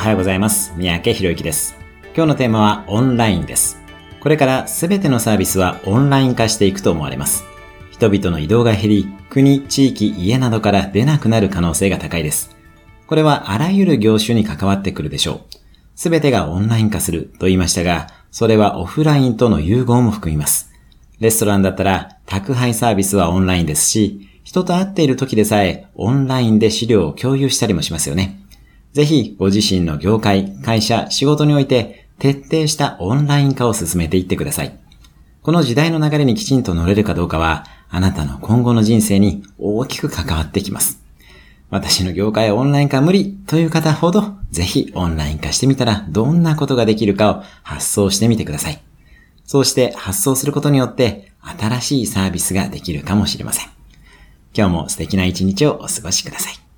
おはようございます。三宅博之です。今日のテーマはオンラインです。これから全てのサービスはオンライン化していくと思われます。人々の移動が減り、国、地域、家などから出なくなる可能性が高いです。これはあらゆる業種に関わってくるでしょう。全てがオンライン化すると言いましたが、それはオフラインとの融合も含みます。レストランだったら宅配サービスはオンラインですし、人と会っている時でさえオンラインで資料を共有したりもしますよね。ぜひご自身の業界、会社、仕事において徹底したオンライン化を進めていってください。この時代の流れにきちんと乗れるかどうかは、あなたの今後の人生に大きく関わってきます。私の業界オンライン化無理という方ほど、ぜひオンライン化してみたらどんなことができるかを発想してみてください。そうして発想することによって新しいサービスができるかもしれません。今日も素敵な一日をお過ごしください。